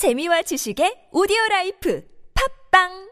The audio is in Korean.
재미와 지식의 오디오 라이프 팝빵!